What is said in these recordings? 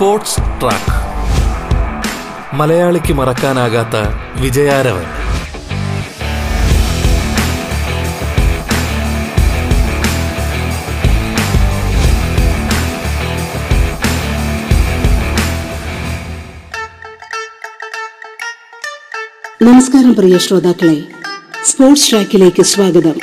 Sports track. മലയാളിക്ക് മറക്കാനാകാത്ത വിജയാരവൻ. നമസ്കാരം പ്രിയ ശ്രോതാക്കളെ. സ്പോർട്സ് ട്രാക്കിലേക്ക് സ്വാഗതം.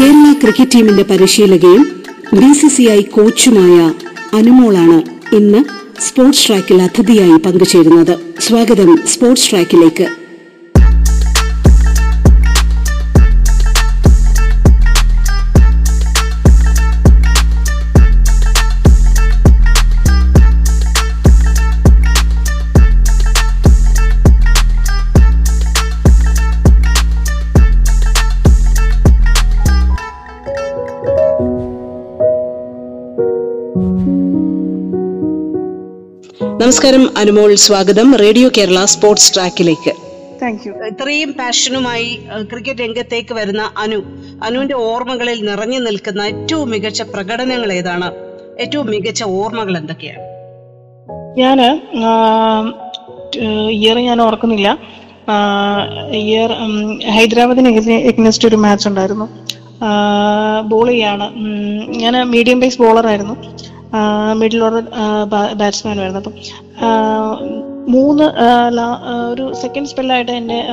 കേരള ക്രിക്കറ്റ് ടീമിന്റെ പരിശീലകയും ബി സി സി ഐ കോച്ചുമായ അനുമോളാണ് ഇന്ന് സ്പോർട്സ് ട്രാക്കിൽ അതിഥിയായി പങ്കുചേരുന്നത്. സ്വാഗതം സ്പോർട്സ് ട്രാക്കിലേക്ക്. നമസ്കാരം അനുമോൾ സ്വാഗതം. റേഡിയോ കേരള സ്പോർട്സ് ട്രാക്കിലേക്ക്. താങ്ക് യു ഇത്രയും പാഷനുമായി ക്രിക്കറ്റ് രംഗത്തേക്ക് വരുന്ന അനു അനുവിന്റെ ഓർമ്മകളിൽ നിറഞ്ഞു നിൽക്കുന്ന ഏറ്റവും മികച്ച പ്രകടനങ്ങൾ ഏതാണ്? ഏറ്റവും മികച്ച ഓർമ്മകൾ എന്തൊക്കെയാണ്? ഞാൻ ഇയർ ഞാൻ ഓർക്കുന്നില്ല. ഇയർ ഹൈദരാബാദിന് എഗ്നസ്റ്റ് ഒരു മാച്ച് ഉണ്ടായിരുന്നു. ബോൾ ചെയ്യാണ്. ഞാൻ മീഡിയം ബേസ് ബോളർ ആയിരുന്നു. മിഡിൽ ഓർഡർ ബാറ്റ്സ്മാൻ ആയിരുന്നു. അപ്പം മൂന്ന് ഒരു സെക്കൻഡ് സ്പെല്ലായിട്ട് എന്റെ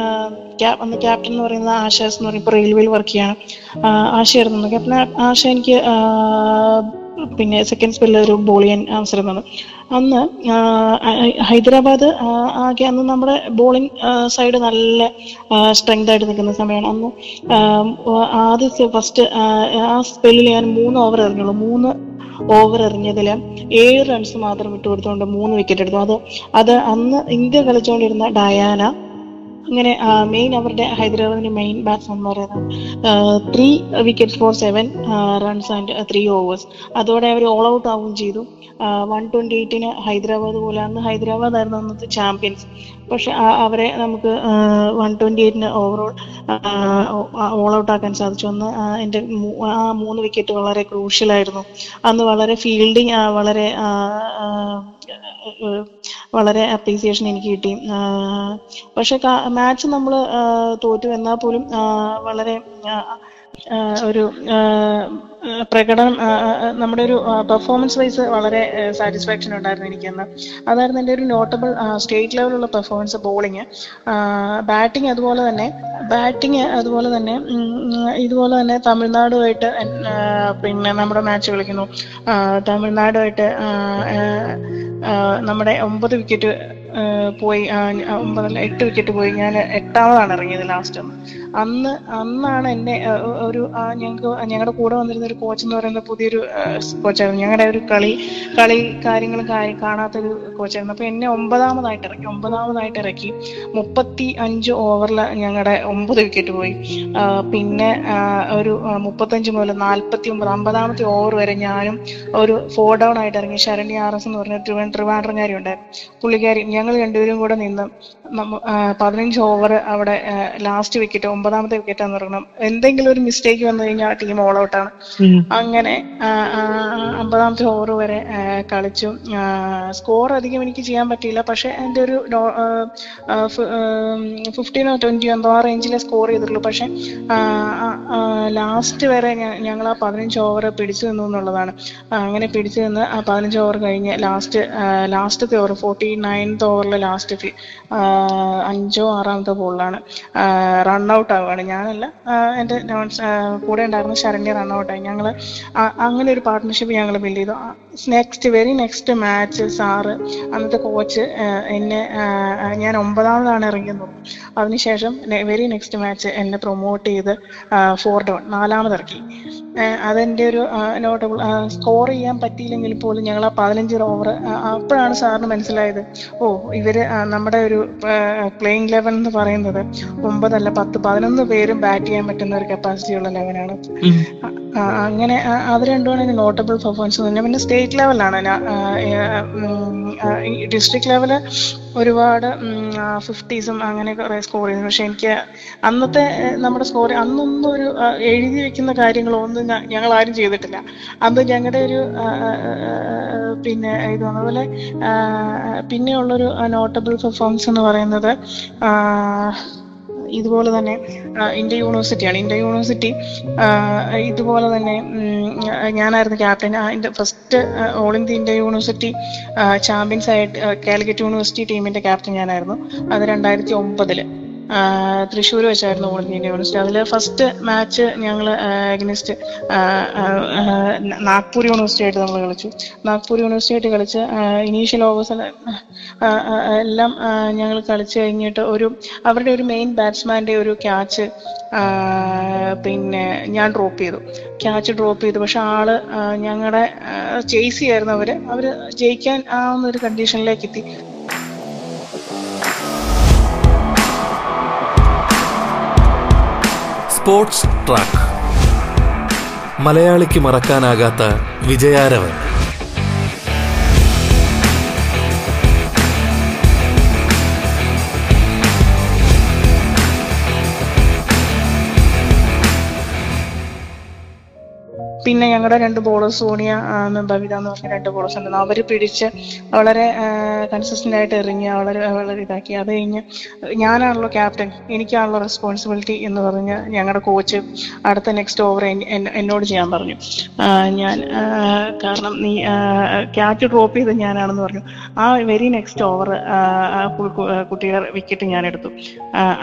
ക്യാ- അന്ന് ക്യാപ്റ്റൻ എന്ന് പറയുന്നത് ആശാസ് എന്ന് പറയും ഇപ്പോൾ റെയിൽവേയിൽ വർക്ക് ചെയ്യാണ്. ആശയായിരുന്നു. ക്യാപ്റ്റൻ ആശ എനിക്ക് പിന്നെ സെക്കൻഡ് സ്പെല്ലിൽ ഒരു ബോളിയൻ തന്നു. അന്ന് ഹൈദരാബാദ് ആകെ അന്ന് നമ്മുടെ ബോളിംഗ് സൈഡ് നല്ല സ്ട്രെങ്ത് ആയിട്ട് നിൽക്കുന്ന സമയമാണ്. അന്ന് ആദ്യത്തെ ഫസ്റ്റ് ആ സ്പെല്ലിൽ ഞാൻ മൂന്ന് ഓവർ എറിഞ്ഞുള്ളൂ. മൂന്ന് ഓവർ എറിഞ്ഞതിൽ ഏഴ് റൺസ് മാത്രം വിട്ടുകൊടുത്തുകൊണ്ട് മൂന്ന് വിക്കറ്റ് എടുത്തു. അത് അത് അന്ന് ഇന്ത്യ കളിച്ചുകൊണ്ടിരുന്ന ഡയാന അങ്ങനെ മെയിൻ അവരുടെ ഹൈദരാബാദിന്റെ മെയിൻ ബാറ്റ്സ്മാൻ എന്ന് പറയുന്നത് three wicket four seven runs and three overs അതോടെ അവർ ഓൾ ഔട്ട് ആവുകയും ചെയ്തു. വൺ ട്വന്റി എയ്റ്റിന് ഹൈദരാബാദ് പോലെ അന്ന് ഹൈദരാബാദ് ആയിരുന്നു അന്നത്തെ ചാമ്പ്യൻസ് പക്ഷെ അവരെ നമുക്ക് വൺ ട്വന്റി എയ്റ്റിന് ഓവറോൾ ഓൾ ഔട്ട് ആക്കാൻ സാധിച്ചു. അന്ന് എന്റെ ആ മൂന്ന് വിക്കറ്റ് വളരെ ക്രൂഷ്യൽ ആയിരുന്നു. അന്ന് വളരെ ഫീൽഡിങ് വളരെ വളരെ അപ്രീസിയേഷൻ എനിക്ക് കിട്ടി. പക്ഷെ മാച്ച് നമ്മൾ തോറ്റു. എന്നാൽ പോലും വളരെ ഒരു പ്രകടനം നമ്മുടെ ഒരു പെർഫോമൻസ് വൈസ് വളരെ സാറ്റിസ്ഫാക്ഷൻ ഉണ്ടായിരുന്നു എനിക്കന്ന്. അതായിരുന്നു എന്റെ ഒരു നോട്ടബിൾ സ്റ്റേറ്റ് ലെവലുള്ള പെർഫോമൻസ് ബോളിങ് ബാറ്റിംഗ് അതുപോലെ തന്നെ ബാറ്റിംഗ് അതുപോലെ തന്നെ ഇതുപോലെ തന്നെ തമിഴ്നാടുമായിട്ട് പിന്നെ നമ്മുടെ മാച്ച് കളിക്കുന്നു. തമിഴ്നാടുമായിട്ട് നമ്മുടെ ഒമ്പത് വിക്കറ്റ് പോയി ഒമ്പതല്ല എട്ട് വിക്കറ്റ് പോയി. ഞാൻ എട്ടാമതാണ് ഇറങ്ങിയത് ലാസ്റ്റ് ഒന്ന് അന്ന് അന്നാണ് എന്നെ ഒരു ഞങ്ങൾക്ക് ഞങ്ങളുടെ കൂടെ വന്നിരുന്ന ഒരു കോച്ച് എന്ന് പറയുന്ന പുതിയൊരു കോച്ചായിരുന്നു ഞങ്ങളുടെ ഒരു കളി കളി കാര്യങ്ങളും കാര്യം കാണാത്തൊരു കോച്ചായിരുന്നു അപ്പൊ എന്നെ ഒമ്പതാമതായിട്ട് ഇറക്കി ഒമ്പതാമതായിട്ട് ഇറക്കി. മുപ്പത്തി അഞ്ച് ഓവറിൽ ഞങ്ങളുടെ ഒമ്പത് വിക്കറ്റ് പോയി. പിന്നെ ഒരു മുപ്പത്തഞ്ച് മുതൽ നാൽപ്പത്തി ഒമ്പത് അമ്പതാമത്തെ ഓവർ വരെ ഞാനും ഒരു ഫോർ ഡൗൺ ആയിട്ട് ഇറങ്ങി. ശരണ്യ ആർ എസ് എന്ന് പറഞ്ഞ ട്രിവാൻ ട്രിവാൻഡ്രംകാരി ഉണ്ടായിരുന്നു. പുള്ളിക്കാരി ഞങ്ങൾ രണ്ടുപേരും കൂടെ നിന്ന് പതിനഞ്ച് ഓവർ അവിടെ ലാസ്റ്റ് വിക്കറ്റ് ഒമ്പതാമത്തെ വിക്കറ്റ് എന്ന് പറയണം എന്തെങ്കിലും ഒരു മിസ്റ്റേക്ക് വന്നു കഴിഞ്ഞാൽ ടീം ഓൾ ഔട്ടാണ് അങ്ങനെ അമ്പതാമത്തെ ഓവർ വരെ കളിച്ചു. സ്കോർ അധികം എനിക്ക് ചെയ്യാൻ പറ്റിയില്ല. പക്ഷെ എന്റെ ഒരു ഫിഫ്റ്റീനോ ട്വന്റിയോ എന്തോ ആ റേഞ്ചിലെ സ്കോർ ചെയ്തിട്ടുള്ളൂ. പക്ഷെ ലാസ്റ്റ് വരെ ഞങ്ങൾ ആ പതിനഞ്ച് ഓവർ പിടിച്ചു നിന്നു എന്നുള്ളതാണ്. അങ്ങനെ പിടിച്ചു നിന്ന് ആ പതിനഞ്ച് ഓവർ കഴിഞ്ഞ് ലാസ്റ്റ് ലാസ്റ്റത്തെ ഓവർ ഫോർട്ടി നയൻത്ത് ഓവറിൽ ലാസ്റ്റ് അഞ്ചോ ആറാമത്തെ ബോളിലാണ് റൺ ഔട്ട് ആവുകയാണ്. ഞാനല്ല എന്റെ കൂടെ ഉണ്ടായിരുന്ന ശരണ്യ റൺ ഞങ്ങൾ അങ്ങനെ ഒരു പാർട്ട്ണർഷിപ്പ് ഞങ്ങൾ ബിൽഡ് ചെയ്തു. Next very next match sir അന്നത്തെ കോച്ച് എന്നെ ഞാൻ ഒമ്പതാമതാണ് ഇറങ്ങിയെന്ന് തോന്നുന്നു അതിനുശേഷം വെരി നെക്സ്റ്റ് മാച്ച് എന്നെ പ്രൊമോട്ട് ചെയ്ത് ഫോർ ഡൗൺ നാലാമതിറക്കി അതെന്റെ ഒരു നോട്ടബിൾ സ്കോർ ചെയ്യാൻ പറ്റിയില്ലെങ്കിൽ പോലും ഞങ്ങൾ ആ പതിനഞ്ച് ഓവർ അപ്പോഴാണ് സാറിന് മനസ്സിലായത്. ഓ ഇവർ നമ്മുടെ ഒരു പ്ലേയിങ് ലെവൽ എന്ന് പറയുന്നത് ഒമ്പതല്ല പത്ത് പതിനൊന്ന് പേരും ബാറ്റ് ചെയ്യാൻ പറ്റുന്ന ഒരു കപ്പാസിറ്റി ഉള്ള ലെവലാണ് അങ്ങനെ അത് രണ്ടുമാണ് എന്റെ നോട്ടബിൾ പെർഫോമൻസ് തന്നെ പിന്നെ സ്റ്റേറ്റ് ലെവലാണ് ഡിസ്ട്രിക്ട് ലെവൽ ഒരുപാട് ഫിഫ്റ്റീസും അങ്ങനെ കുറെ സ്കോർ ചെയ്യുന്നു പക്ഷെ എനിക്ക് അന്നത്തെ നമ്മുടെ സ്കോർ അന്നൊന്നും ഒരു എഴുതി വെക്കുന്ന കാര്യങ്ങളൊന്നും ഞങ്ങൾ ആരും ചെയ്തിട്ടില്ല. അന്ന് ഞങ്ങളുടെ ഒരു പിന്നെ ഇത് അതുപോലെ പിന്നെയുള്ളൊരു നോട്ടബിൾ പെർഫോമൻസ് എന്ന് പറയുന്നത് ഇതുപോലെ തന്നെ ഇന്ത്യ യൂണിവേഴ്സിറ്റിയാണ് ഇന്ത്യ യൂണിവേഴ്സിറ്റി ഇതുപോലെ തന്നെ ഞാനായിരുന്നു captain. India first all India India university champions ആയിട്ട് കാലിക്കറ്റ് യൂണിവേഴ്സിറ്റി ടീമിന്റെ ക്യാപ്റ്റൻ ഞാനായിരുന്നു. അത് രണ്ടായിരത്തി ഒമ്പതിൽ. തൃശ്ശൂർ വെച്ചായിരുന്നു ഓൾ ഇന്ത്യ യൂണിവേഴ്സിറ്റി. അതിൽ ഫസ്റ്റ് മാച്ച് ഞങ്ങൾ അഗ്നിസ്റ്റ് നാഗ്പൂർ യൂണിവേഴ്സിറ്റി ആയിട്ട് നമ്മൾ കളിച്ചു. നാഗ്പൂർ യൂണിവേഴ്സിറ്റി ആയിട്ട് കളിച്ച് ഇനീഷ്യൽ ഓവേഴ്സിൽ എല്ലാം ഞങ്ങൾ കളിച്ചു കഴിഞ്ഞിട്ട് ഒരു അവരുടെ ഒരു മെയിൻ ബാറ്റ്സ്മാന്റെ ഒരു ക്യാച്ച് പിന്നെ ഞാൻ ഡ്രോപ്പ് ചെയ്തു. ക്യാച്ച് ഡ്രോപ്പ് ചെയ്തു. പക്ഷെ ആൾ ഞങ്ങളുടെ ചേസ് ചെയ്യായിരുന്നു അവർ. അവർ ജയിക്കാൻ ആവുന്ന ഒരു കണ്ടീഷനിലേക്ക് എത്തി. Sports track. മലയാളിക്ക് മറക്കാനാകാത്ത വിജയാരവൻ. പിന്നെ ഞങ്ങളുടെ രണ്ട് ബോളേഴ്സ് സോണിയ ബബിത എന്ന് പറഞ്ഞ രണ്ട് ബോളേഴ്സ് ഉണ്ട് അവർ പിടിച്ച് വളരെ കൺസിസ്റ്റന്റ് ആയിട്ട് എറിഞ്ഞ് വളരെ വളരെ ഇതാക്കി. അത് കഴിഞ്ഞ് ഞാനാണല്ലോ ക്യാപ്റ്റൻ എനിക്കാണല്ലോ റെസ്പോൺസിബിലിറ്റി എന്ന് പറഞ്ഞ് ഞങ്ങളുടെ കോച്ച് അടുത്ത നെക്സ്റ്റ് ഓവർ എന്നോട് ചെയ്യാൻ പറഞ്ഞു. ഞാൻ കാരണം നീ ക്യാച്ച് ഡ്രോപ്പ് ചെയ്ത് ഞാനാണെന്ന് പറഞ്ഞു. ആ വെരി നെക്സ്റ്റ് ഓവർ കുട്ടികൾ വിക്കറ്റ് ഞാൻ എടുത്തു.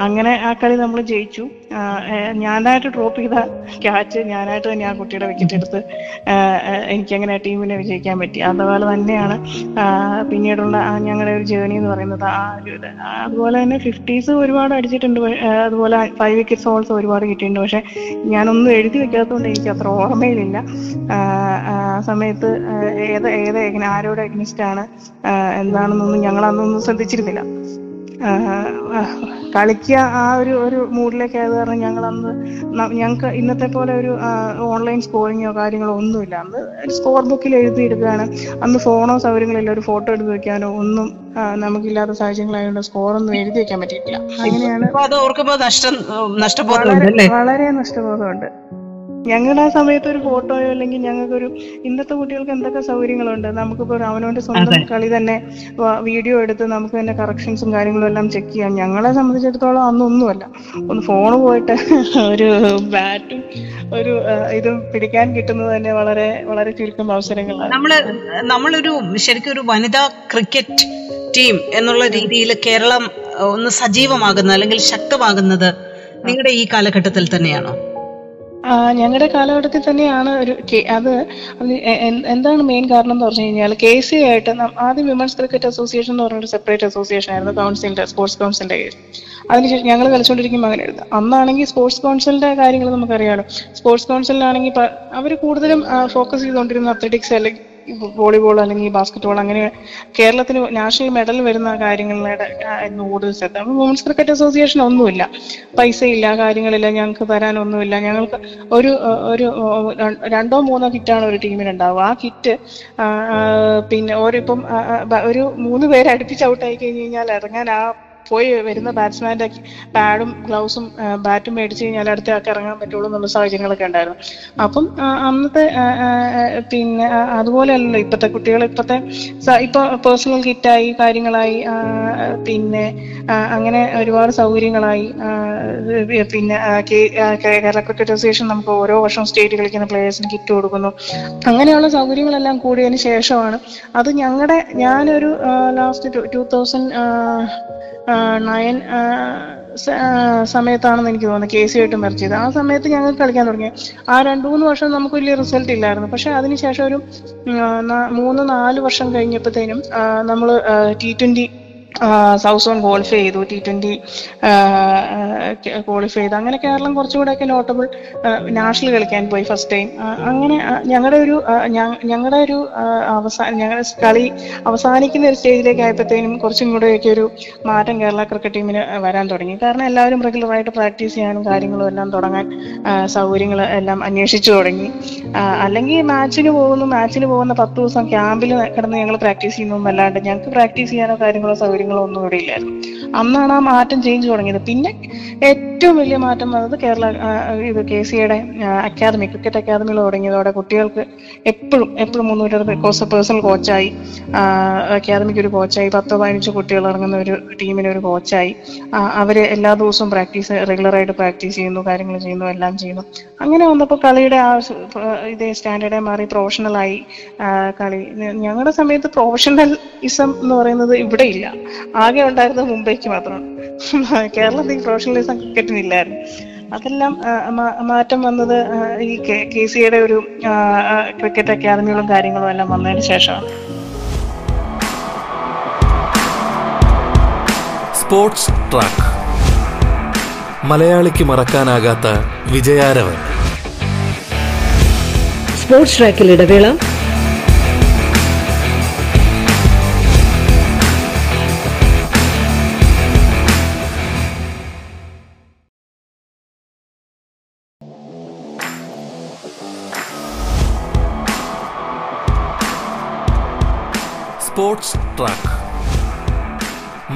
അങ്ങനെ ആ കളി നമ്മൾ ജയിച്ചു. ഞാനായിട്ട് ഡ്രോപ്പ് ചെയ്ത ക്യാച്ച് ഞാനായിട്ട് തന്നെ ആ കുട്ടിയുടെ വിക്കറ്റ് ആ, എനിക്ക് അങ്ങനെ ടീമിനെ വിജയിക്കാൻ പറ്റി. അതുപോലെ തന്നെയാണ് പിന്നീടുള്ള ഞങ്ങളുടെ ഒരു ജേണി എന്ന് പറയുന്നത് ആ ഒരു ഇത്. അതുപോലെ തന്നെ ഫിഫ്റ്റീസ് ഒരുപാട് അടിച്ചിട്ടുണ്ട് അതുപോലെ ഫൈവ് വിക്കറ്റ്സ് ഓൾസോ ഒരുപാട് കിട്ടിയിട്ടുണ്ട്. പക്ഷെ ഞാനൊന്നും എഴുതി വെക്കാത്തതുകൊണ്ട് എനിക്ക് അത്ര ഓർമ്മയിലില്ല. ആ, സമയത്ത് ഏത് ഏത് ആരോട് എഗ്നിസ്റ്റ് ആണ് എന്താണെന്നൊന്നും ഞങ്ങൾ അന്നൊന്നും ശ്രദ്ധിച്ചിരുന്നില്ല. കളിക്കുക ആ ഒരു ഒരു മൂഡിലേക്ക് ആയത് കാരണം ഞങ്ങൾ അന്ന് ഞങ്ങൾക്ക് ഇന്നത്തെ പോലെ ഒരു ഓൺലൈൻ സ്കോറിങ്ങോ കാര്യങ്ങളോ ഒന്നുമില്ല. അന്ന് സ്കോർ ബുക്കിൽ എഴുതിയെടുക്കുകയാണ് അന്ന് ഫോണോ സൗകര്യങ്ങളില്ല ഒരു ഫോട്ടോ എടുത്ത് വെക്കാനോ ഒന്നും നമുക്കില്ലാത്ത സാഹചര്യങ്ങളായതുകൊണ്ട് സ്കോർ ഒന്നും എഴുതി വെക്കാൻ പറ്റിയിട്ടില്ല. അങ്ങനെയാണ് വളരെ നഷ്ടബോധമുണ്ട്. ഞങ്ങളുടെ ആ സമയത്ത് ഒരു ഫോട്ടോയോ അല്ലെങ്കിൽ ഞങ്ങൾക്കൊരു ഇന്നത്തെ കുട്ടികൾക്ക് എന്തൊക്കെ സൗകര്യങ്ങളുണ്ട്? നമുക്കിപ്പോ ഒരു അവനവന്റെ സ്വന്തം കളി തന്നെ വീഡിയോ എടുത്ത് നമുക്ക് തന്നെ കറക്ഷൻസും കാര്യങ്ങളും എല്ലാം ചെക്ക് ചെയ്യാം. ഞങ്ങളെ സംബന്ധിച്ചിടത്തോളം അന്നൊന്നുമല്ല. ഒന്ന് ഫോൺ പോയിട്ട് ഒരു ബാറ്റും ഒരു ഇതും പിടിക്കാൻ കിട്ടുന്നത് തന്നെ വളരെ വളരെ ചുരുക്കം അവസരങ്ങളാണ്. നമ്മൾ നമ്മളൊരു ശരിക്കും ഒരു വനിതാ ക്രിക്കറ്റ് ടീം എന്നുള്ള രീതിയിൽ കേരളം ഒന്ന് സജീവമാകുന്ന അല്ലെങ്കിൽ ശക്തമാകുന്നത് നിങ്ങളുടെ ഈ കാലഘട്ടത്തിൽ തന്നെയാണോ? ഞങ്ങളുടെ കാലഘട്ടത്തിൽ തന്നെയാണ് ഒരു അത് എന്താണ് മെയിൻ കാരണം എന്ന് പറഞ്ഞു കഴിഞ്ഞാൽ കെ സി ആയിട്ട് ആദ്യം വിമൻസ് ക്രിക്കറ്റ് അസോസിയേഷൻ എന്ന് പറഞ്ഞൊരു സെപ്പറേറ്റ് അസോസിയേഷൻ ആയിരുന്നു കൗൺസിലിന്റെ സ്പോർട്സ് കൗൺസിലിന്റെ കീഴിൽ. അതിനുശേഷം ഞങ്ങൾ കളിച്ചുകൊണ്ടിരിക്കുമ്പോൾ അങ്ങനെ എടുത്തു അന്നാണെങ്കിൽ സ്പോർട്സ് കൗൺസിലിന്റെ കാര്യങ്ങൾ നമുക്കറിയാലോ. സ്പോർട്സ് കൗൺസിലാണെങ്കിൽ അവർ കൂടുതലും ഫോക്കസ് ചെയ്തുകൊണ്ടിരുന്ന അത്ലറ്റിക്സ് അല്ലെങ്കിൽ വോളിബോൾ അല്ലെങ്കിൽ ബാസ്കറ്റ്ബോൾ അങ്ങനെ കേരളത്തിന് നാഷണൽ മെഡൽ വരുന്ന കാര്യങ്ങളുടെ ആയിരുന്നു കൂടുതൽ വുമൻസ് ക്രിക്കറ്റ് അസോസിയേഷൻ ഒന്നുമില്ല. പൈസ ഇല്ല കാര്യങ്ങളില്ല ഞങ്ങൾക്ക് തരാനൊന്നുമില്ല. ഞങ്ങൾക്ക് ഒരു ഒരു രണ്ടോ മൂന്നോ കിറ്റാണ് ഒരു ടീമിന് ഉണ്ടാവുക ആ കിറ്റ് പിന്നെ ഓരിപ്പം ഒരു മൂന്ന് പേര് അടുപ്പിച്ച് ഔട്ടായി കഴിഞ്ഞു കഴിഞ്ഞാൽ ഇറങ്ങാൻ ആ പോയി വരുന്ന ബാറ്റ്സ്മാന്റെ പാഡും ഗ്ലൗസും ബാറ്റും മേടിച്ച് കഴിഞ്ഞാൽ അടുത്ത ആൾക്ക് ഇറങ്ങാൻ പറ്റുള്ളൂ എന്നുള്ള സാഹചര്യങ്ങളൊക്കെ ഉണ്ടായിരുന്നു. അപ്പം അന്നത്തെ പിന്നെ അതുപോലെ അതുപോലെയല്ലല്ലോ ഇപ്പോഴത്തെ കുട്ടികൾ ഇപ്പോഴത്തെ ഇപ്പൊ പേഴ്സണൽ കിറ്റായി കാര്യങ്ങളായി പിന്നെ അങ്ങനെ ഒരുപാട് സൗകര്യങ്ങളായി പിന്നെ കേരള ക്രിക്കറ്റ് അസോസിയേഷൻ നമുക്ക് ഓരോ വർഷം സ്റ്റേറ്റ് കളിക്കുന്ന പ്ലേയേഴ്സിന് കിറ്റ് കൊടുക്കുന്നു. അങ്ങനെയുള്ള സൗകര്യങ്ങളെല്ലാം കൂടിയതിന് ശേഷമാണ് അത് ഞങ്ങളുടെ ഞാനൊരു ലാസ്റ്റ് ടൂ തൗസൻഡ് നയൻ സമയത്താണെന്ന് എനിക്ക് തോന്നുന്നത് കെ സി ആയിട്ട് മെർച്ച് ചെയ്ത് ആ സമയത്ത് ഞങ്ങൾ കളിക്കാൻ തുടങ്ങി. ആ രണ്ടു മൂന്ന് വർഷം നമുക്ക് വലിയ റിസൾട്ട് ഇല്ലായിരുന്നു. പക്ഷെ അതിനുശേഷം ഒരു മൂന്ന് നാല് വർഷം കഴിഞ്ഞപ്പോഴത്തേനും നമ്മൾ T twenty south zone qualify ചെയ്തു ടി ട്വന്റി ക്വാളിഫൈ ചെയ്തു. അങ്ങനെ കേരളം കുറച്ചുകൂടെ ഒക്കെ നോട്ടബിൾ നാഷണൽ കളിക്കാൻ പോയി ഫസ്റ്റ് ടൈം അങ്ങനെ ഞങ്ങളുടെ ഒരു ഞങ്ങളുടെ ഒരു അവസാന ഞങ്ങളുടെ കളി അവസാനിക്കുന്ന ഒരു സ്റ്റേജിലേക്ക് ആയപ്പോഴത്തേനും കുറച്ചും കൂടെയൊക്കെ ഒരു മാറ്റം കേരള ക്രിക്കറ്റ് ടീമിന് വരാൻ തുടങ്ങി. കാരണം എല്ലാവരും റെഗുലറായിട്ട് പ്രാക്ടീസ് ചെയ്യാനും കാര്യങ്ങളും എല്ലാം തുടങ്ങാൻ സൗകര്യങ്ങൾ എല്ലാം അന്വേഷിച്ചു തുടങ്ങി. അല്ലെങ്കിൽ മാച്ചിന് പോകുന്നു മാച്ചിന് പോകുന്ന പത്ത് ദിവസം ക്യാമ്പിൽ കിടന്ന് ഞങ്ങൾ പ്രാക്ടീസ് ചെയ്യുന്നതും അല്ലാണ്ട് ഞങ്ങൾക്ക് പ്രാക്ടീസ് ചെയ്യാനോ കാര്യങ്ങളോ സൗകര്യം സൗകര്യങ്ങളോ ഒന്നും ഇവിടെ ഇല്ലായിരുന്നു അന്നാണ് ആ മാറ്റം ചേഞ്ച് തുടങ്ങിയത്. പിന്നെ ഏറ്റവും വലിയ മാറ്റം വന്നത് കേരള ഇത് കെ സിയുടെ അക്കാദമി ക്രിക്കറ്റ് അക്കാദമികൾ തുടങ്ങിയതോടെ കുട്ടികൾക്ക് എപ്പോഴും എപ്പോഴും മുന്നൂറ്ററുപത് കോഴ്സ് പേഴ്സണൽ കോച്ചായി അക്കാദമിക്ക് ഒരു കോച്ചായി പത്തോ പതിനഞ്ചോ കുട്ടികൾ ഇറങ്ങുന്ന ഒരു ടീമിന് ഒരു കോച്ചായി അവർ എല്ലാ ദിവസവും പ്രാക്ടീസ് റെഗുലറായിട്ട് പ്രാക്ടീസ് ചെയ്യുന്നു കാര്യങ്ങൾ ചെയ്യുന്നു എല്ലാം ചെയ്യുന്നു. അങ്ങനെ വന്നപ്പോൾ കളിയുടെ ആ ഇതേ സ്റ്റാൻഡേർഡായി മാറി പ്രൊഫഷണലായി കളി ഞങ്ങളുടെ സമയത്ത് പ്രൊഫഷണലിസം എന്ന് പറയുന്നത് ഇവിടെ ഇല്ല. ആകെ ഉണ്ടായിരുന്നത് മുംബൈക്ക് മാത്രമാണ് കേരളത്തിൽ പ്രൊഫഷണലിസം ക്രിക്കറ്റിന് ഇല്ലായിരുന്നു അതെല്ലാം മാറ്റം വന്നത് ഈ കെ സിയുടെ ഒരു ക്രിക്കറ്റ് അക്കാദമികളും കാര്യങ്ങളും എല്ലാം വന്നതിന് ശേഷമാണ്. Sports track. മലയാളിക്ക് മറക്കാനാകാത്ത വിജയാരവൻ. സ്പോർട്സ് ട്രാക്കിൽ ഇടവേള. ട്രാക്ക്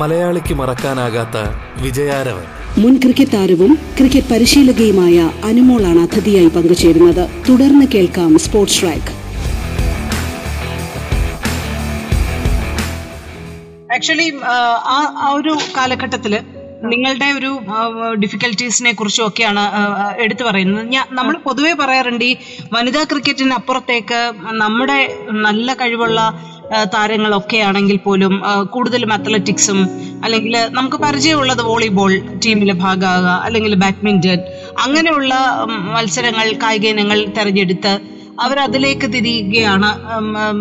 മലയാളിക്ക് മറക്കാനാകാത്ത വിജയാരവൻ. മുൻ ക്രിക്കറ്റ് താരവും ക്രിക്കറ്റ് പരിശീലകയുമായ അനുമോളാണ് അതിഥിയായി പങ്കുചേരുന്നത്. തുടർന്ന് കേൾക്കാം സ്പോർട്സ് ട്രാക്ക്. ആക്ച്വലി ആ ഒരു കാലഘട്ടത്തിൽ നിങ്ങളുടെ ഒരു ഡിഫിക്കൽട്ടീസിനെ കുറിച്ചും ഒക്കെയാണ് എടുത്തു പറയുന്നത്. ഞാൻ നമ്മൾ പൊതുവെ പറയാറുണ്ട് ഈ വനിതാ ക്രിക്കറ്റിന് അപ്പുറത്തേക്ക് നമ്മുടെ നല്ല കഴിവുള്ള താരങ്ങളൊക്കെ ആണെങ്കിൽ പോലും കൂടുതലും അത്ലറ്റിക്സും അല്ലെങ്കിൽ നമുക്ക് പരിചയമുള്ളത് വോളിബോൾ ടീമിലെ ഭാഗമാകുക അല്ലെങ്കിൽ ബാഡ്മിന്റൺ അങ്ങനെയുള്ള മത്സരങ്ങൾ കായിക ഇനങ്ങൾ തെരഞ്ഞെടുത്ത് അവരതിലേക്ക് തിരിയുകയാണ്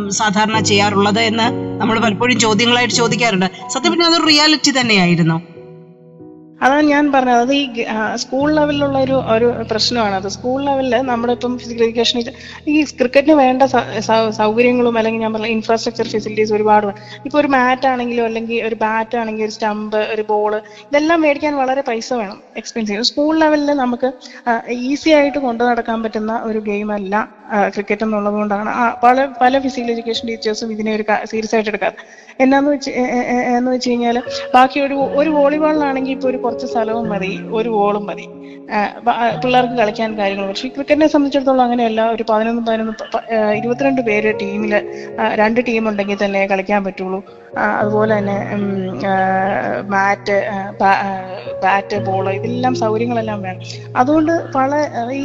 സാധാരണ ചെയ്യാറുള്ളത് എന്ന് നമ്മൾ പലപ്പോഴും ചോദ്യങ്ങളായിട്ട് ചോദിക്കാറുണ്ട്. സത്യം പറഞ്ഞാൽ അതൊരു റിയാലിറ്റി തന്നെയായിരുന്നു. അതാണ് ഞാൻ പറഞ്ഞത്. അത് ഈ സ്കൂൾ ലെവലിലുള്ള ഒരു ഒരു പ്രശ്നമാണ്. അത് സ്കൂൾ ലെവലിൽ നമ്മുടെ ഇപ്പം ഫിസിക്കൽ എഡ്യൂക്കേഷൻ ഈ ക്രിക്കറ്റിന് വേണ്ട സൗകര്യങ്ങളും അല്ലെങ്കിൽ ഞാൻ പറഞ്ഞ ഇൻഫ്രാസ്ട്രക്ചർ ഫെസിലിറ്റീസ് ഒരുപാട്. ഇപ്പൊ ഒരു മാറ്റ് ആണെങ്കിലും അല്ലെങ്കിൽ ഒരു ബാറ്റ് ആണെങ്കിൽ ഒരു സ്റ്റമ്പ് ഒരു ബോൾ ഇതെല്ലാം മേടിക്കാൻ വളരെ പൈസ വേണം എക്സ്പെൻസീവ് സ്കൂൾ ലെവലിൽ നമുക്ക് ഈസി ആയിട്ട് കൊണ്ടു നടക്കാൻ പറ്റുന്ന ഒരു ഗെയിം അല്ല ക്രിക്കറ്റ് എന്നുള്ളത് കൊണ്ടാണ്. പല പല ഫിസിക്കൽ എഡ്യൂക്കേഷൻ ടീച്ചേഴ്സും ഇതിനെ ഒരു സീരിയസ് ആയിട്ട് എടുക്കാറ്. എന്നാന്ന് വെച്ച് എന്ന് വെച്ച് കഴിഞ്ഞാൽ ബാക്കി ഒരു ഒരു വോളിബോളിലാണെങ്കിൽ ഇപ്പൊ ഒരു കുറച്ച് സ്ഥലവും മതി ഒരു ബോളും മതി. പിള്ളേർക്ക് കളിക്കാൻ കാര്യങ്ങൾ പക്ഷേ ക്രിക്കറ്റിനെ സംബന്ധിച്ചിടത്തോളം അങ്ങനെയല്ല ഒരു പതിനൊന്ന് പതിനൊന്ന് ഇരുപത്തിരണ്ട് പേര് ടീമിൽ രണ്ട് ടീം ഉണ്ടെങ്കിൽ തന്നെ കളിക്കാൻ പറ്റുള്ളൂ. അതുപോലെ തന്നെ മാറ്റ് ബാറ്റ് ബോൾ ഇതെല്ലാം സൗകര്യങ്ങളെല്ലാം വേണം. അതുകൊണ്ട് പല ഈ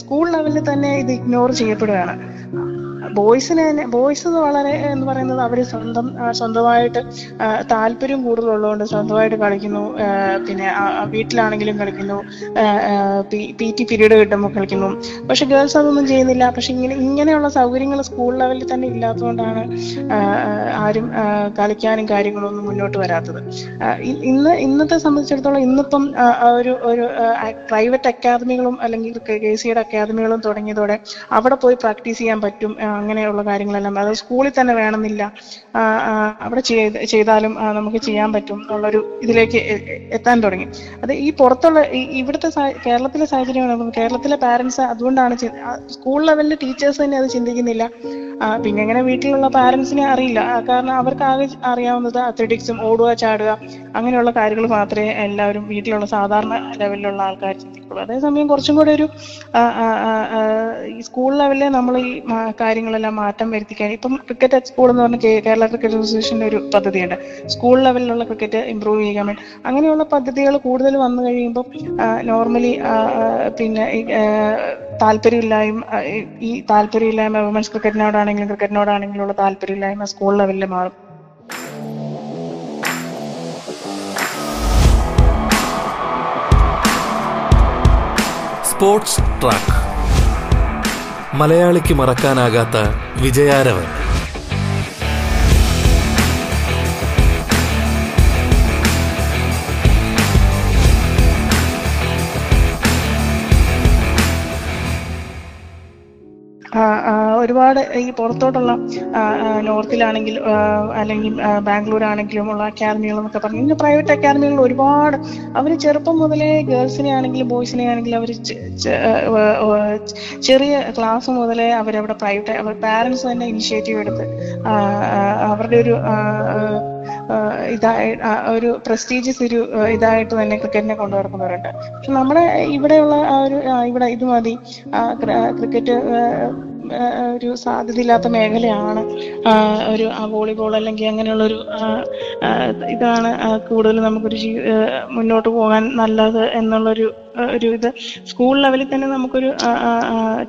സ്കൂൾ ലെവലിൽ തന്നെ ഇത് ഇഗ്നോർ ചെയ്യപ്പെടുകയാണ്. ബോയ്സിന് തന്നെ ബോയ്സ് വളരെ എന്ന് പറയുന്നത് അവർ സ്വന്തം സ്വന്തമായിട്ട് താല്പര്യം കൂടുതലുള്ളതുകൊണ്ട് സ്വന്തമായിട്ട് കളിക്കുന്നു. പിന്നെ വീട്ടിലാണെങ്കിലും കളിക്കുന്നു. പി ടി പീരീഡ് കിട്ടുമ്പോൾ കളിക്കുന്നു. പക്ഷെ ഗേൾസ് അതൊന്നും ചെയ്യുന്നില്ല. പക്ഷെ ഇങ്ങനെ ഇങ്ങനെയുള്ള സൗകര്യങ്ങൾ സ്കൂൾ ലെവലിൽ തന്നെ ഇല്ലാത്തതുകൊണ്ടാണ് ആരും കളിക്കാനും കാര്യങ്ങളും ഒന്നും മുന്നോട്ട് വരാത്തത്. ഇന്ന് ഇന്നത്തെ സംബന്ധിച്ചിടത്തോളം ഇന്നിപ്പം ഒരു ഒരു പ്രൈവറ്റ് അക്കാദമികളും അല്ലെങ്കിൽ കെ സിയുടെ അക്കാദമികളും തുടങ്ങിയതോടെ അവിടെ പോയി പ്രാക്ടീസ് ചെയ്യാൻ പറ്റും. അങ്ങനെയുള്ള കാര്യങ്ങളെല്ലാം അത് സ്കൂളിൽ തന്നെ വേണമെന്നില്ല. അവിടെ ചെയ്താലും നമുക്ക് ചെയ്യാൻ പറ്റും എന്നുള്ളൊരു ഇതിലേക്ക് എത്താൻ തുടങ്ങി. അത് ഈ പുറത്തുള്ള ഇവിടുത്തെ കേരളത്തിലെ സാഹചര്യമാണ്. കേരളത്തിലെ പാരന്റ്സ് അതുകൊണ്ടാണ് സ്കൂൾ ലെവലിലെ ടീച്ചേഴ്സ് തന്നെ അത് ചിന്തിക്കുന്നില്ല. പിന്നെ ഇങ്ങനെ വീട്ടിലുള്ള പാരന്റ്സിനെ അറിയില്ല. കാരണം അവർക്ക് ആകെ അറിയാവുന്നത് അത്ലറ്റിക്സും ഓടുക ചാടുക അങ്ങനെയുള്ള കാര്യങ്ങൾ മാത്രമേ എല്ലാവരും വീട്ടിലുള്ള സാധാരണ ലെവലിലുള്ള ആൾക്കാർ ചിന്തിക്കുള്ളൂ. അതേസമയം കുറച്ചും കൂടെ ഒരു ഈ സ്കൂൾ ലെവലിൽ നമ്മൾ ഈ കാര്യങ്ങളെല്ലാം മാറ്റം വരുത്തിക്കാൻ ഇപ്പം ക്രിക്കറ്റ് സ്കൂൾ എന്ന് പറഞ്ഞ കേരള ക്രിക്കറ്റ് അസോസിയേഷന്റെ ഒരു പദ്ധതിയുണ്ട്. സ്കൂൾ ലെവലിലുള്ള ക്രിക്കറ്റ് ഇമ്പ്രൂവ് ചെയ്യാൻ വേണ്ടി. അങ്ങനെയുള്ള പദ്ധതികൾ കൂടുതൽ വന്നു കഴിയുമ്പോൾ നോർമലി പിന്നെ താല്പര്യമില്ലായ്മ ഈ- താല്പര്യമില്ലായ്മ വുമൻസ് ക്രിക്കറ്റിനോടാണെങ്കിലും ക്രിക്കറ്റിനോടാണെങ്കിലും ഉള്ള താല്പര്യമില്ലായ്മ സ്കൂൾ ലെവലിൽ മാറും. സ്പോർട്സ് ട്രാക്ക് മലയാളിക്ക് മറക്കാനാകാത്ത വിജയാരവൻ. ഒരുപാട് ഈ പുറത്തോട്ടുള്ള നോർത്തിലാണെങ്കിൽ അല്ലെങ്കിൽ ബാംഗ്ലൂർ ആണെങ്കിലും ഉള്ള അക്കാദമികൾ എന്നൊക്കെ പറഞ്ഞു ഇങ്ങനെ പ്രൈവറ്റ് അക്കാദമികളിൽ ഒരുപാട് അവർ ചെറുപ്പം മുതലേ ഗേൾസിനെ ആണെങ്കിലും ബോയ്സിനെ ആണെങ്കിലും അവർ ചെറിയ ക്ലാസ് മുതലേ അവരവിടെ പ്രൈവറ്റ് അവർ പാരൻസ് തന്നെ ഇനിഷ്യേറ്റീവ് എടുത്ത് അവരുടെ ഒരു ഇതായി ഒരു പ്രസ്റ്റീജിയസ് ഒരു ഇതായിട്ട് തന്നെ ക്രിക്കറ്റിനെ കൊണ്ടു നടക്കുന്നവരുണ്ട് പക്ഷെ നമ്മുടെ ഇവിടെയുള്ള ഒരു ഇവിടെ ഇത് മതി ക്രിക്കറ്റ് ഒരു സാധ്യതയില്ലാത്ത മേഖലയാണ് ഒരു വോളിബോൾ അല്ലെങ്കിൽ അങ്ങനെയുള്ളൊരു ഇതാണ് കൂടുതൽ നമുക്കൊരു മുന്നോട്ട് പോകാൻ നല്ലത് എന്നുള്ളൊരു ഒരു ഇത്. സ്കൂൾ ലെവലിൽ തന്നെ നമുക്കൊരു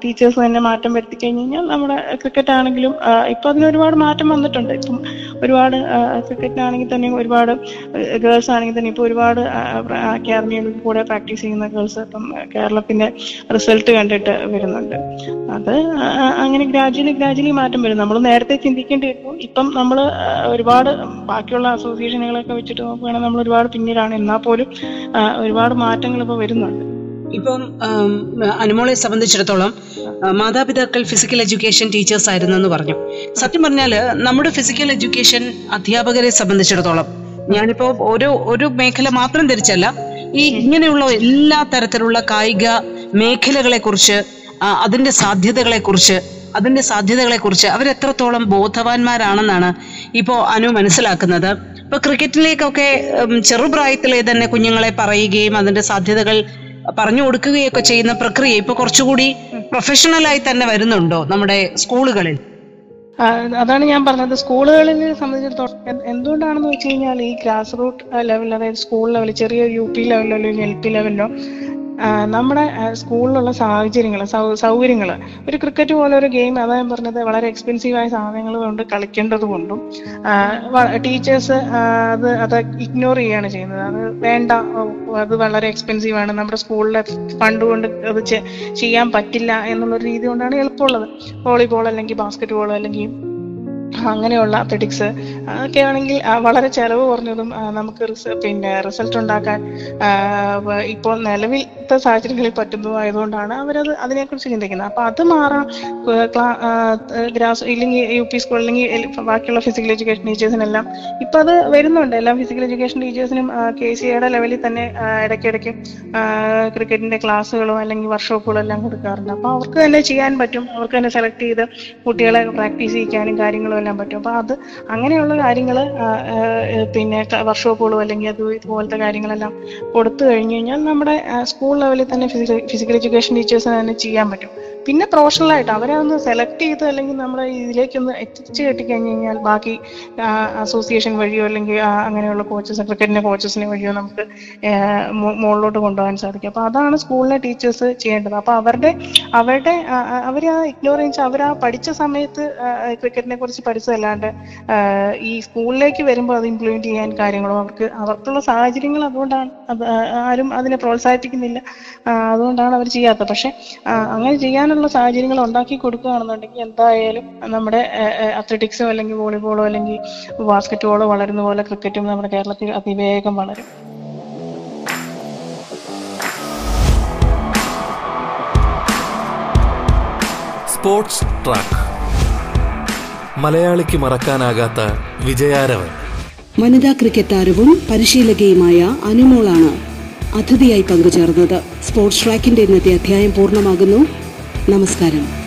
ടീച്ചേഴ്സ് തന്നെ മാറ്റം വരുത്തി കഴിഞ്ഞു കഴിഞ്ഞാൽ നമ്മുടെ ക്രിക്കറ്റ് ആണെങ്കിലും ഇപ്പൊ അതിന് ഒരുപാട് മാറ്റം വന്നിട്ടുണ്ട്. ഇപ്പം ഒരുപാട് ക്രിക്കറ്റിനാണെങ്കിൽ തന്നെ ഒരുപാട് ഗേൾസ് ആണെങ്കിൽ തന്നെ ഇപ്പൊ ഒരുപാട് അക്കാദമികളിൽ കൂടെ പ്രാക്ടീസ് ചെയ്യുന്ന ഗേൾസ് ഇപ്പം കേരളത്തിന്റെ റിസൾട്ട് കണ്ടിട്ട് വരുന്നുണ്ട്. അത് അങ്ങനെ ഗ്രാജുവലി ഗ്രാജുവലി മാറ്റം വരും. നമ്മൾ നേരത്തെ ചിന്തിക്കേണ്ടി വരുമ്പോൾ ഇപ്പം നമ്മൾ ഒരുപാട് ബാക്കിയുള്ള അസോസിയേഷനുകളൊക്കെ വെച്ചിട്ട് നോക്കുകയാണെങ്കിൽ നമ്മൾ ഒരുപാട് പിന്നീടാണ് എന്നാൽ പോലും ഒരുപാട് മാറ്റങ്ങൾ ഇപ്പോൾ വരുന്നുണ്ട്. ഇപ്പം അനുമോളെ സംബന്ധിച്ചിടത്തോളം മാതാപിതാക്കൾ ഫിസിക്കൽ എഡ്യൂക്കേഷൻ ടീച്ചേഴ്സ് ആയിരുന്നു എന്ന് പറഞ്ഞു. സത്യം പറഞ്ഞാൽ നമ്മുടെ ഫിസിക്കൽ എഡ്യൂക്കേഷൻ അധ്യാപകരെ സംബന്ധിച്ചിടത്തോളം ഞാനിപ്പോ ഒരു ഒരു മേഖല മാത്രം തിരിച്ചല്ല ഈ ഇങ്ങനെയുള്ള എല്ലാ തരത്തിലുള്ള കായിക മേഖലകളെ കുറിച്ച് അതിന്റെ സാധ്യതകളെ കുറിച്ച് അതിന്റെ സാധ്യതകളെ കുറിച്ച് അവരെത്രത്തോളം ബോധവാന്മാരാണെന്നാണ് ഇപ്പോ അനു മനസ്സിലാക്കുന്നത്. ഇപ്പൊ ക്രിക്കറ്റിലേക്കൊക്കെ ചെറുപ്രായത്തിലെ തന്നെ കുഞ്ഞുങ്ങളെ പറയുകയും അതിന്റെ സാധ്യതകൾ പറഞ്ഞു കൊടുക്കുകയൊക്കെ ചെയ്യുന്ന പ്രക്രിയ ഇപ്പൊ കുറച്ചുകൂടി പ്രൊഫഷണലായി തന്നെ വരുന്നുണ്ടോ നമ്മുടെ സ്കൂളുകളിൽ? അതാണ് ഞാൻ പറഞ്ഞത്. സ്കൂളുകളിൽ സംബന്ധിച്ചിടത്തോളം എന്ത് എന്തുകൊണ്ടാണെന്ന് വെച്ച് കഴിഞ്ഞാൽ ഈ ഗ്രാസ് റൂട്ട് ലെവൽ അതായത് സ്കൂൾ ലെവൽ ചെറിയ യു പി ലെവലിലോ എൽ പി ലെവലിലോ നമ്മുടെ സ്കൂളിലുള്ള സാഹചര്യങ്ങൾ സൗകര്യങ്ങൾ ഒരു ക്രിക്കറ്റ് പോലെ ഒരു ഗെയിം അതാ പറഞ്ഞത് വളരെ എക്സ്പെൻസീവായ സാധനങ്ങൾ കൊണ്ട് കളിക്കേണ്ടത് കൊണ്ടും ടീച്ചേഴ്സ് അത് അത് ഇഗ്നോർ ചെയ്യാണ് ചെയ്യുന്നത്. അത് വേണ്ട അത് വളരെ എക്സ്പെൻസീവ് ആണ്. നമ്മുടെ സ്കൂളിലെ ഫണ്ട് കൊണ്ട് അത് ചെയ്യാൻ പറ്റില്ല എന്നുള്ള രീതി കൊണ്ടാണ് എളുപ്പമുള്ളത്. വോളിബോൾ അല്ലെങ്കിൽ ബാസ്കറ്റ് ബോൾ അല്ലെങ്കിൽ അങ്ങനെയുള്ള അത്ലറ്റിക്സ് അതൊക്കെ ആണെങ്കിൽ വളരെ ചെലവ് കുറഞ്ഞതും നമുക്ക് പിന്നെ റിസൾട്ട് ഉണ്ടാക്കാൻ ഇപ്പോൾ നിലവിലത്തെ സാഹചര്യങ്ങളിൽ പറ്റുന്നതും ആയതുകൊണ്ടാണ് അവരത് അതിനെക്കുറിച്ച് ചിന്തിക്കുന്നത്. അപ്പൊ അത് മാറാം ഗ്രാസ് ഇല്ലെങ്കിൽ യു പി സ്കൂൾ അല്ലെങ്കിൽ ബാക്കിയുള്ള ഫിസിക്കൽ എഡ്യൂക്കേഷൻ ടീച്ചേഴ്സിനെല്ലാം ഇപ്പൊ അത് വരുന്നുണ്ട്. എല്ലാം ഫിസിക്കൽ എഡ്യൂക്കേഷൻ ടീച്ചേഴ്സിനും കെ സി എയുടെ ലെവലിൽ തന്നെ ഇടയ്ക്കിടയ്ക്ക് ക്രിക്കറ്റിന്റെ ക്ലാസ്സുകളോ അല്ലെങ്കിൽ വർക്ക്ഷോപ്പുകളോ എല്ലാം കൊടുക്കാറുണ്ട്. അപ്പൊ അവർക്ക് തന്നെ ചെയ്യാൻ പറ്റും. അവർക്ക് തന്നെ സെലക്ട് ചെയ്ത് കുട്ടികളെ പ്രാക്ടീസ് ചെയ്യിക്കാനും കാര്യങ്ങളും എല്ലാം പറ്റും. അപ്പൊ അത് അങ്ങനെയുള്ള കാര്യങ്ങൾ പിന്നെ വർക്ക്ഷോപ്പുകളും അല്ലെങ്കിൽ അത് ഇതുപോലത്തെ കാര്യങ്ങളെല്ലാം കൊടുത്തു കഴിഞ്ഞു കഴിഞ്ഞാൽ നമ്മുടെ സ്കൂൾ ലെവലിൽ തന്നെ ഫിസിക്കൽ എഡ്യൂക്കേഷൻ ടീച്ചേഴ്സിന് തന്നെ ചെയ്യാൻ പറ്റും. പിന്നെ പ്രൊഫഷണൽ ആയിട്ട് അവരെ ഒന്ന് സെലക്ട് ചെയ്ത് അല്ലെങ്കിൽ നമ്മളെ ഇതിലേക്കൊന്ന് എത്തിച്ച് കെട്ടിക്കഴിഞ്ഞ് കഴിഞ്ഞാൽ ബാക്കി അസോസിയേഷൻ വഴിയോ അല്ലെങ്കിൽ അങ്ങനെയുള്ള കോച്ചസ് ക്രിക്കറ്റിന്റെ കോച്ചസിനെ വഴിയോ നമുക്ക് മുകളിലോട്ട് കൊണ്ടുപോകാൻ സാധിക്കും. അപ്പൊ അതാണ് സ്കൂളിലെ ടീച്ചേഴ്സ് ചെയ്യേണ്ടത്. അപ്പൊ അവരുടെ അവരുടെ അവർ ആ, ഇഗ്നോറൻസ് അവർ ആ പഠിച്ച സമയത്ത് ക്രിക്കറ്റിനെ കുറിച്ച് പഠിച്ചതല്ലാണ്ട് ഈ സ്കൂളിലേക്ക് വരുമ്പോൾ അത് ഇംപ്ലിമെന്റ് ചെയ്യാൻ കാര്യങ്ങളും അവർക്ക് അവർക്കുള്ള സാഹചര്യങ്ങൾ അതുകൊണ്ടാണ് ആരും അതിനെ പ്രോത്സാഹിപ്പിക്കുന്നില്ല. അതുകൊണ്ടാണ് അവർ ചെയ്യാത്തത്. പക്ഷെ അങ്ങനെ അങ്ങനെ ചെയ്യാനുള്ള സാഹചര്യങ്ങൾ ഉണ്ടാക്കി കൊടുക്കുകയാണെന്നുണ്ടെങ്കിൽ എന്തായാലും നമ്മുടെ അത്ലറ്റിക്സോ അല്ലെങ്കിൽ വോളിബോളോ അല്ലെങ്കിൽ ബാസ്കറ്റ് ബോളോ വളരുന്ന പോലെ ക്രിക്കറ്റും നമ്മുടെ കേരളത്തിൽ അതിവേഗം വളരും. Sports track. മലയാളിക്ക് മറക്കാനാകാത്ത വിജയാരവൻ. വനിതാ ക്രിക്കറ്റ് താരവും പരിശീലകയുമായ അനുമോളാണ് അതിഥിയായി പങ്കുചേർന്നത്. സ്പോർട്സ് ട്രാക്കിന്റെ ഇന്നത്തെ അധ്യായം പൂർണമാകുന്നു. നമസ്കാരം.